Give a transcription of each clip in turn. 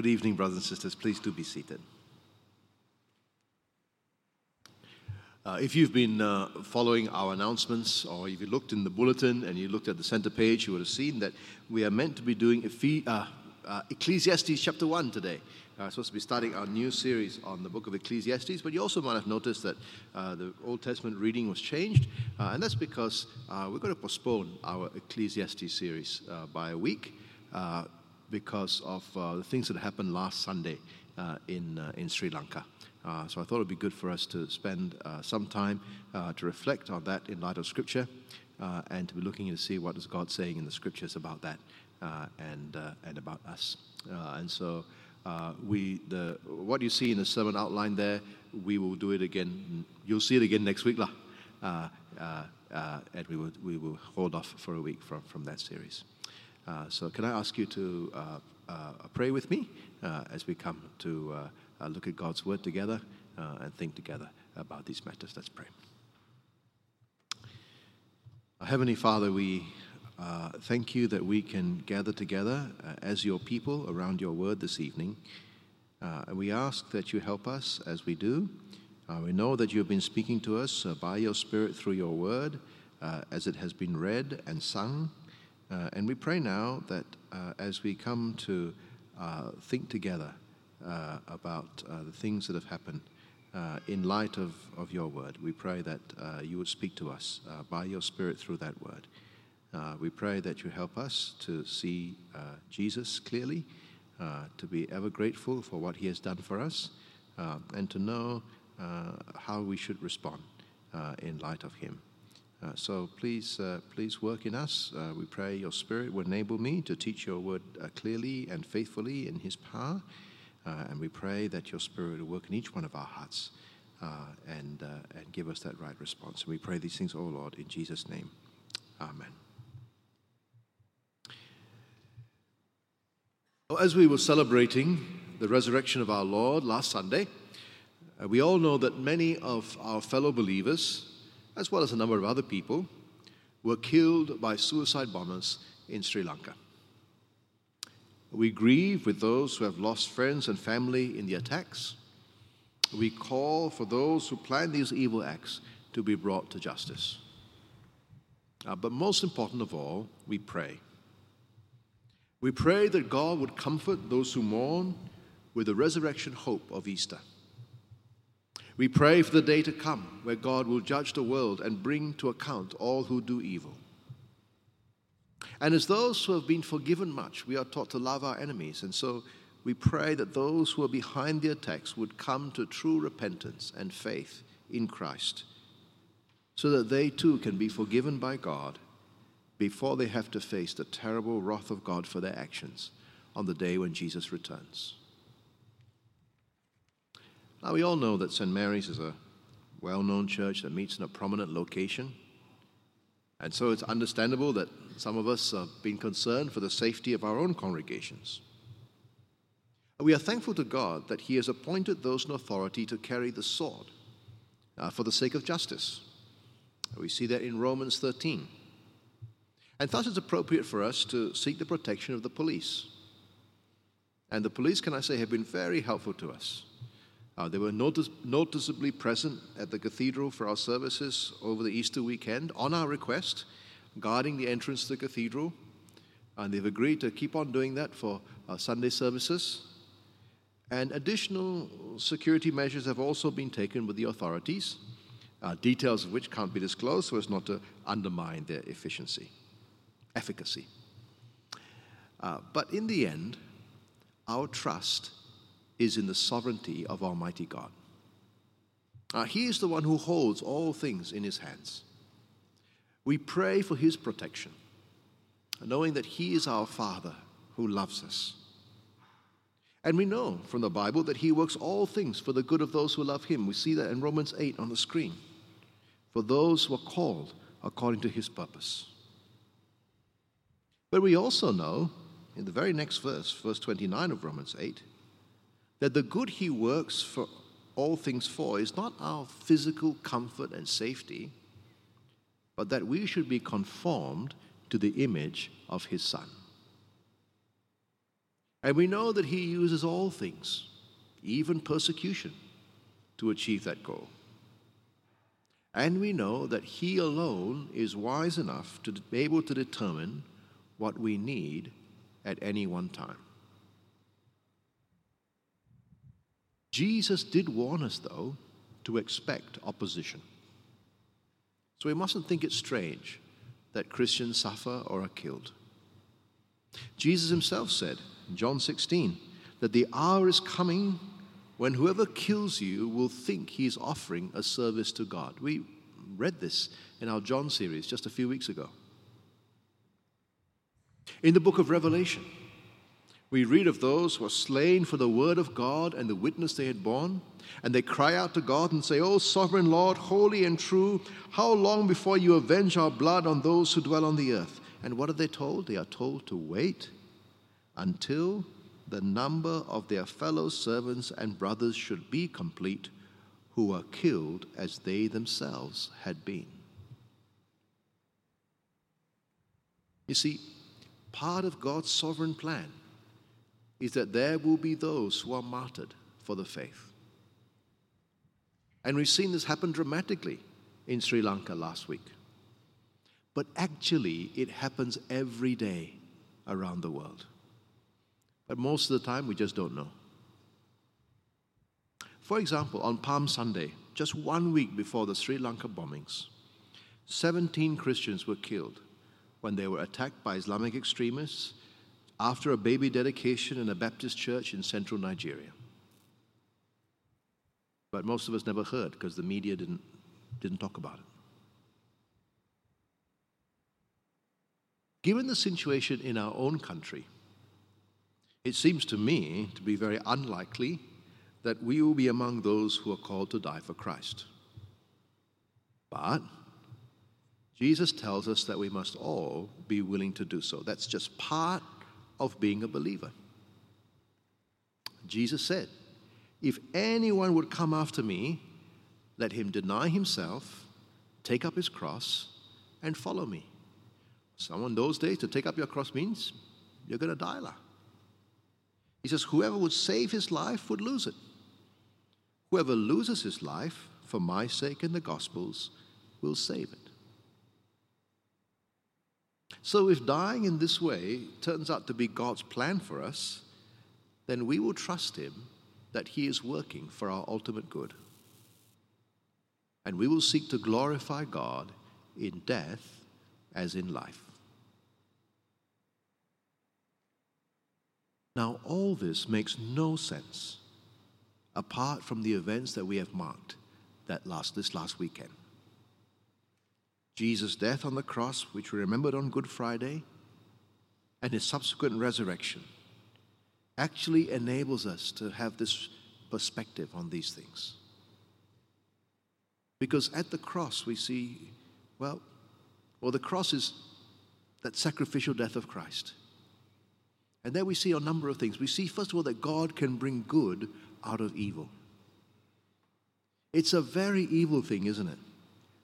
good evening, brothers and sisters. Please do be seated. Uh, if you've been uh, following our announcements, or if you looked in the bulletin and you looked at the center page, you would have seen that we are meant to be doing Ephes- uh, uh, Ecclesiastes chapter 1 today. Uh, supposed to be starting our new series on the book of Ecclesiastes, but you also might have noticed that uh, the Old Testament reading was changed, and that's because we're going to postpone our Ecclesiastes series by a week because of uh, the things that happened last Sunday uh, in, uh, in Sri Lanka. So I thought it would be good for us to spend some time to reflect on that in light of Scripture and to be looking to see what is God saying in the Scriptures about that and, and about us. And so uh, we, the, what you see in the sermon outline there, we will do it again. You'll see it again next week. Lah. Uh, uh, and we will, we will hold off for a week from, from that series. Uh, so, can I ask you to uh, uh, pray with me as we come to look at God's Word together and think together about these matters? Let's pray. Our Heavenly Father, we uh, thank you that we can gather together uh, as your people around your Word this evening. Uh, and we ask that you help us as we do. We know that you have been speaking to us by your Spirit through your Word as it has been read and sung. Uh, and we pray now that uh, as we come to uh, think together uh, about uh, the things that have happened uh, in light of, of your word, we pray that you would speak to us by your Spirit through that word. We pray that you help us to see Jesus clearly, to be ever grateful for what he has done for us, and to know how we should respond in light of him. Uh, so please, uh, please work in us. Uh, we pray your Spirit will enable me to teach your word uh, clearly and faithfully in His power. Uh, and we pray that your Spirit will work in each one of our hearts uh, and, and give us that right response. And we pray these things, O Lord, in Jesus' name. Amen. Well, As we were celebrating the resurrection of our Lord last Sunday, we all know that many of our fellow believers, as well as a number of other people, were killed by suicide bombers in Sri Lanka. We grieve with those who have lost friends and family in the attacks. We call for those who plan these evil acts to be brought to justice. Uh, but most important of all, we pray. We pray that God would comfort those who mourn with the resurrection hope of Easter. We pray for the day to come where God will judge the world and bring to account all who do evil. And as those who have been forgiven much, we are taught to love our enemies. And so we pray that those who are behind the attacks would come to true repentance and faith in Christ so that they too can be forgiven by God before they have to face the terrible wrath of God for their actions on the day when Jesus returns. Now, we all know that St. Mary's is a well known church that meets in a prominent location. And so it's understandable that some of us have been concerned for the safety of our own congregations. We are thankful to God that He has appointed those in authority to carry the sword uh, for the sake of justice. We see that in Romans 13. And thus it's appropriate for us to seek the protection of the police. And the police, can I say, have been very helpful to us. Uh, they were notice- noticeably present at the cathedral for our services over the Easter weekend on our request, guarding the entrance to the cathedral. And they've agreed to keep on doing that for our Sunday services. And additional security measures have also been taken with the authorities, uh, details of which can't be disclosed so as not to undermine their efficiency, efficacy. Uh, but in the end, our trust is in the sovereignty of Almighty God. Uh, he is the one who holds all things in His hands. We pray for His protection, knowing that He is our Father who loves us. And we know from the Bible that He works all things for the good of those who love Him. We see that in Romans 8 on the screen. For those who are called according to His purpose. But we also know, in the very next verse, verse 29 of Romans 8, that the good he works for all things for is not our physical comfort and safety, but that we should be conformed to the image of his son. And we know that He uses all things, even persecution, to achieve that goal. And we know that He alone is wise enough to be able to determine what we need at any one time. Jesus did warn us, though, to expect opposition. So we mustn't think it strange that Christians suffer or are killed. Jesus himself said in John 16 that the hour is coming when whoever kills you will think he is offering a service to God. We read this in our John series just a few weeks ago. In the book of Revelation, we read of those who are slain for the word of God and the witness they had borne, and they cry out to God and say, O sovereign Lord, holy and true, how long before you avenge our blood on those who dwell on the earth? And what are they told? They are told to wait until the number of their fellow servants and brothers should be complete, who are killed as they themselves had been. You see, part of God's sovereign plan is that there will be those who are martyred for the faith. And we've seen this happen dramatically in Sri Lanka last week. But actually, it happens every day around the world. But most of the time, we just don't know. For example, on Palm Sunday, just one week before the Sri Lanka bombings, 17 Christians were killed when they were attacked by Islamic extremists after a baby dedication in a Baptist church in central Nigeria. But most of us never heard because the media didn't, didn't talk about it. Given the situation in our own country, it seems to me to be very unlikely that we will be among those who are called to die for Christ. But Jesus tells us that we must all be willing to do so. That's just part of being a believer. Jesus said, If anyone would come after me, let him deny himself, take up his cross, and follow me. Someone those days to take up your cross means you're going to die. La. He says, Whoever would save his life would lose it. Whoever loses his life for my sake and the gospel's will save it. So, if dying in this way turns out to be God's plan for us, then we will trust Him that He is working for our ultimate good. And we will seek to glorify God in death as in life. Now, all this makes no sense apart from the events that we have marked that last, this last weekend. Jesus' death on the cross, which we remembered on Good Friday, and his subsequent resurrection actually enables us to have this perspective on these things. Because at the cross, we see, well, well, the cross is that sacrificial death of Christ. And there we see a number of things. We see, first of all, that God can bring good out of evil. It's a very evil thing, isn't it?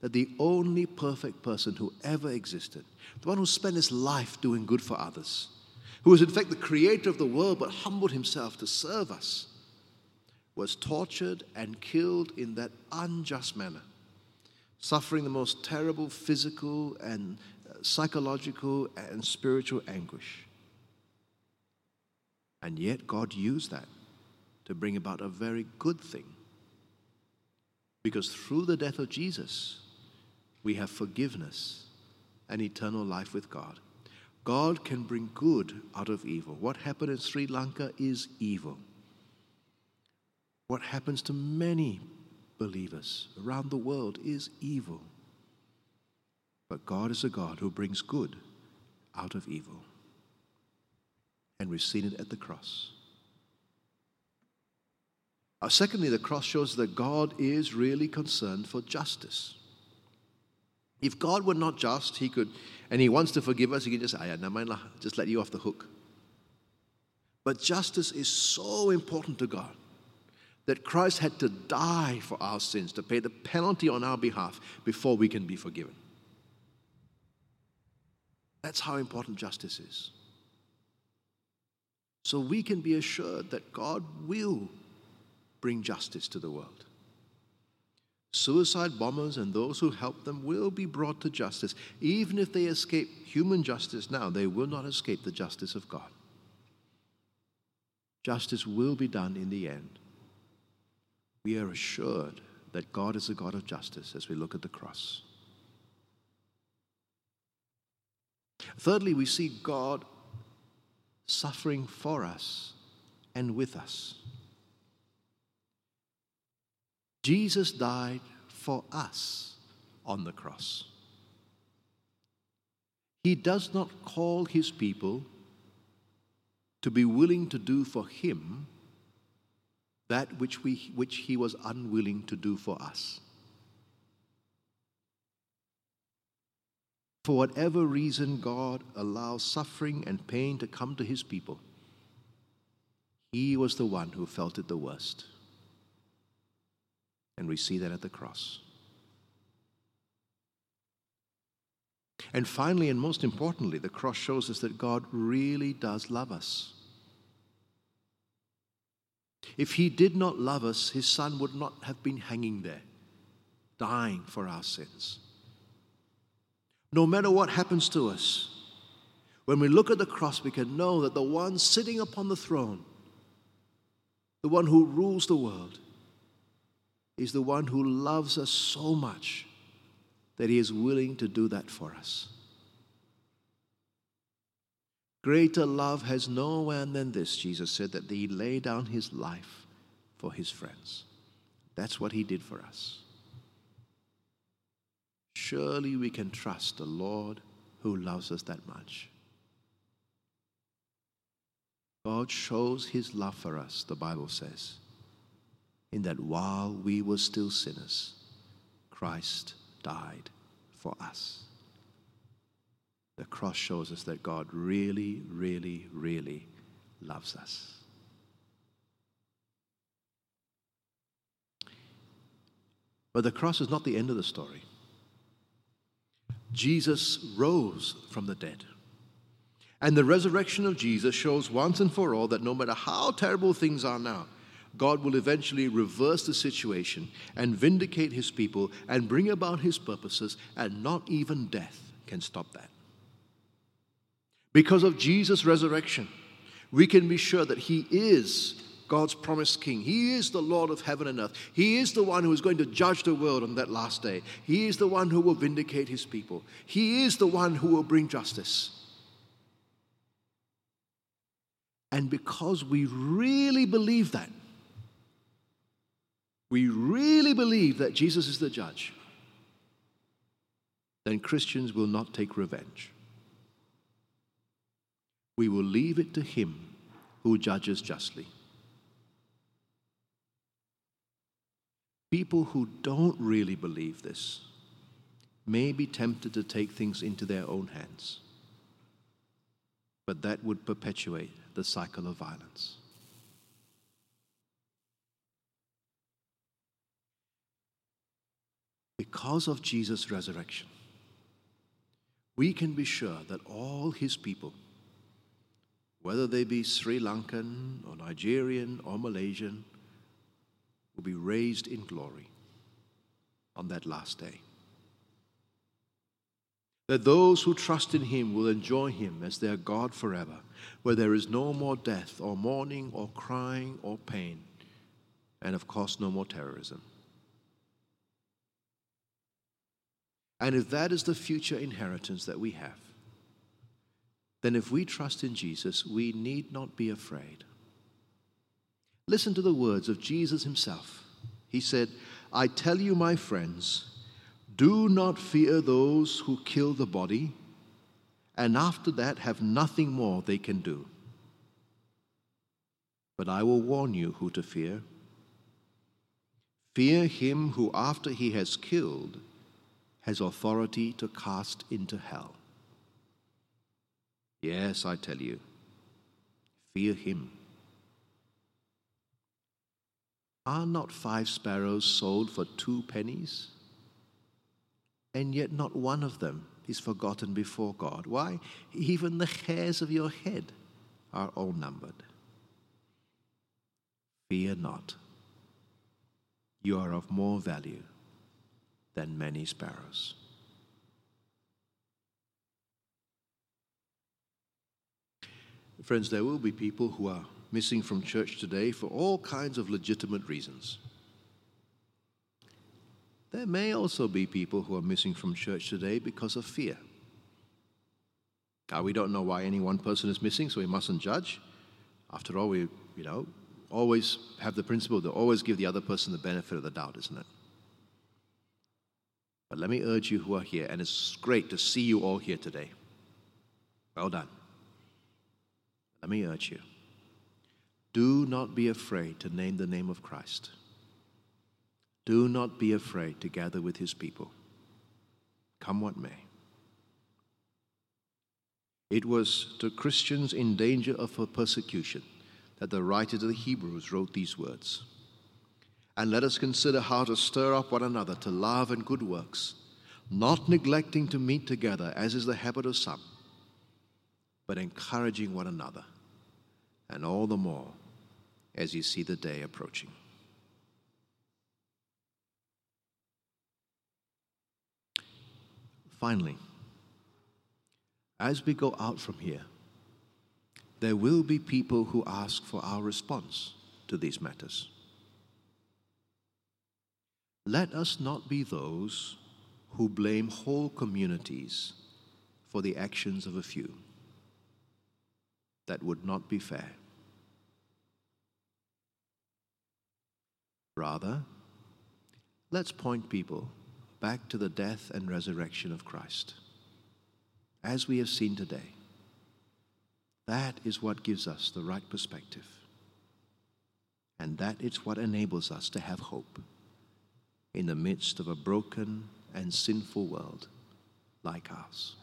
That the only perfect person who ever existed, the one who spent his life doing good for others, who was in fact the creator of the world but humbled himself to serve us, was tortured and killed in that unjust manner, suffering the most terrible physical and uh, psychological and spiritual anguish. And yet, God used that to bring about a very good thing. Because through the death of Jesus, we have forgiveness and eternal life with God. God can bring good out of evil. What happened in Sri Lanka is evil. What happens to many believers around the world is evil. But God is a God who brings good out of evil. And we've seen it at the cross. Uh, secondly, the cross shows that God is really concerned for justice. If God were not just, He could, and He wants to forgive us, He can just, ah, yeah, never mind, just let you off the hook. But justice is so important to God that Christ had to die for our sins, to pay the penalty on our behalf before we can be forgiven. That's how important justice is. So we can be assured that God will bring justice to the world. Suicide bombers and those who help them will be brought to justice. Even if they escape human justice now, they will not escape the justice of God. Justice will be done in the end. We are assured that God is a God of justice as we look at the cross. Thirdly, we see God suffering for us and with us. Jesus died for us on the cross. He does not call his people to be willing to do for him that which, we, which he was unwilling to do for us. For whatever reason God allows suffering and pain to come to his people, he was the one who felt it the worst. And we see that at the cross. And finally, and most importantly, the cross shows us that God really does love us. If He did not love us, His Son would not have been hanging there, dying for our sins. No matter what happens to us, when we look at the cross, we can know that the one sitting upon the throne, the one who rules the world, is the one who loves us so much that he is willing to do that for us. Greater love has no one than this, Jesus said, that he laid down his life for his friends. That's what he did for us. Surely we can trust the Lord who loves us that much. God shows his love for us, the Bible says, in that while we were still sinners, Christ died for us. The cross shows us that God really, really, really loves us. But the cross is not the end of the story. Jesus rose from the dead. And the resurrection of Jesus shows once and for all that no matter how terrible things are now, God will eventually reverse the situation and vindicate his people and bring about his purposes, and not even death can stop that. Because of Jesus' resurrection, we can be sure that he is God's promised king. He is the Lord of heaven and earth. He is the one who is going to judge the world on that last day. He is the one who will vindicate his people. He is the one who will bring justice. And because we really believe that, we really believe that Jesus is the judge, then Christians will not take revenge. We will leave it to Him who judges justly. People who don't really believe this may be tempted to take things into their own hands, but that would perpetuate the cycle of violence. Because of Jesus' resurrection, we can be sure that all his people, whether they be Sri Lankan or Nigerian or Malaysian, will be raised in glory on that last day. That those who trust in him will enjoy him as their God forever, where there is no more death or mourning or crying or pain, and of course, no more terrorism. And if that is the future inheritance that we have, then if we trust in Jesus, we need not be afraid. Listen to the words of Jesus himself. He said, I tell you, my friends, do not fear those who kill the body, and after that have nothing more they can do. But I will warn you who to fear. Fear him who, after he has killed, has authority to cast into hell. Yes, I tell you, fear him. Are not five sparrows sold for two pennies? And yet not one of them is forgotten before God. Why? Even the hairs of your head are all numbered. Fear not. You are of more value than many sparrows. Friends, there will be people who are missing from church today for all kinds of legitimate reasons. There may also be people who are missing from church today because of fear. Now, we don't know why any one person is missing, so we mustn't judge. After all, we, you know, always have the principle to always give the other person the benefit of the doubt, isn't it? But let me urge you who are here, and it's great to see you all here today. Well done. Let me urge you do not be afraid to name the name of Christ. Do not be afraid to gather with his people, come what may. It was to Christians in danger of persecution that the writer to the Hebrews wrote these words. And let us consider how to stir up one another to love and good works, not neglecting to meet together, as is the habit of some, but encouraging one another, and all the more as you see the day approaching. Finally, as we go out from here, there will be people who ask for our response to these matters. Let us not be those who blame whole communities for the actions of a few. That would not be fair. Rather, let's point people back to the death and resurrection of Christ, as we have seen today. That is what gives us the right perspective. And that is what enables us to have hope in the midst of a broken and sinful world like ours.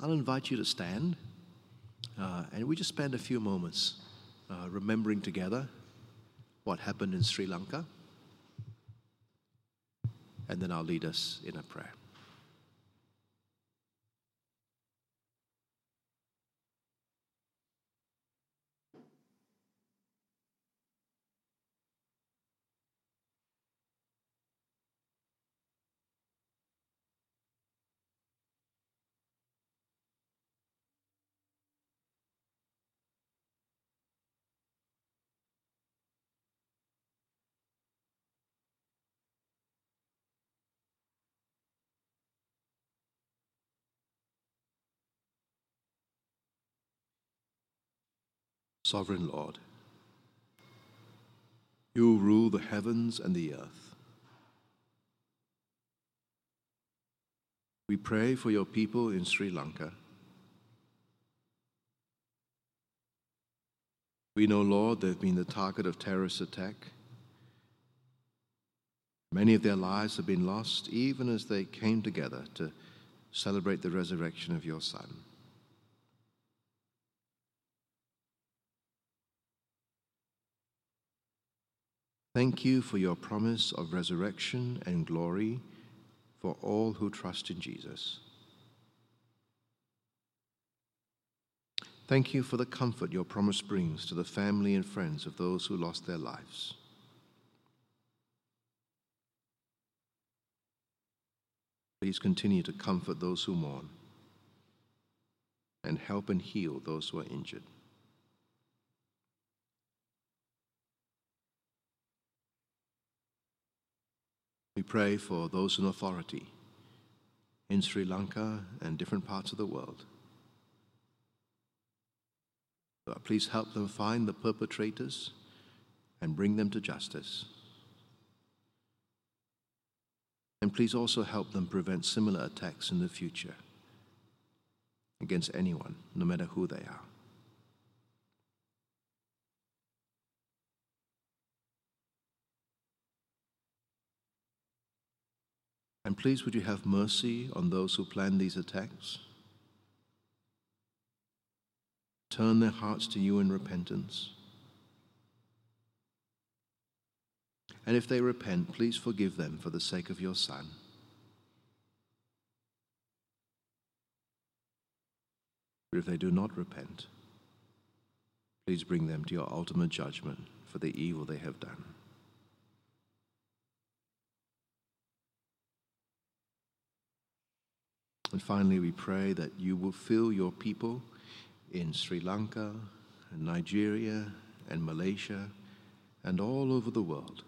I'll invite you to stand, uh, and we just spend a few moments uh, remembering together what happened in Sri Lanka, and then I'll lead us in a prayer. Sovereign Lord, you rule the heavens and the earth. We pray for your people in Sri Lanka. We know, Lord, they've been the target of terrorist attack. Many of their lives have been lost even as they came together to celebrate the resurrection of your Son. Thank you for your promise of resurrection and glory for all who trust in Jesus. Thank you for the comfort your promise brings to the family and friends of those who lost their lives. Please continue to comfort those who mourn and help and heal those who are injured. We pray for those in authority in Sri Lanka and different parts of the world. Uh, please help them find the perpetrators and bring them to justice. And please also help them prevent similar attacks in the future against anyone, no matter who they are. And please, would you have mercy on those who plan these attacks? Turn their hearts to you in repentance. And if they repent, please forgive them for the sake of your Son. But if they do not repent, Please bring them to your ultimate judgment for the evil they have done. And finally, we pray that you will fill your people in Sri Lanka and Nigeria and Malaysia and all over the world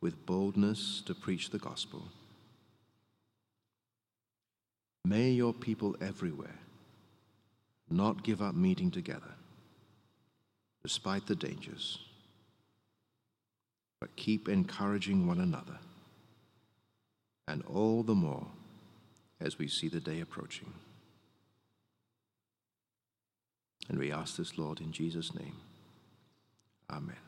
with boldness to preach the gospel. May your people everywhere not give up meeting together despite the dangers, but keep encouraging one another, and all the more as we see the day approaching. And we ask this, Lord, in Jesus' name. Amen.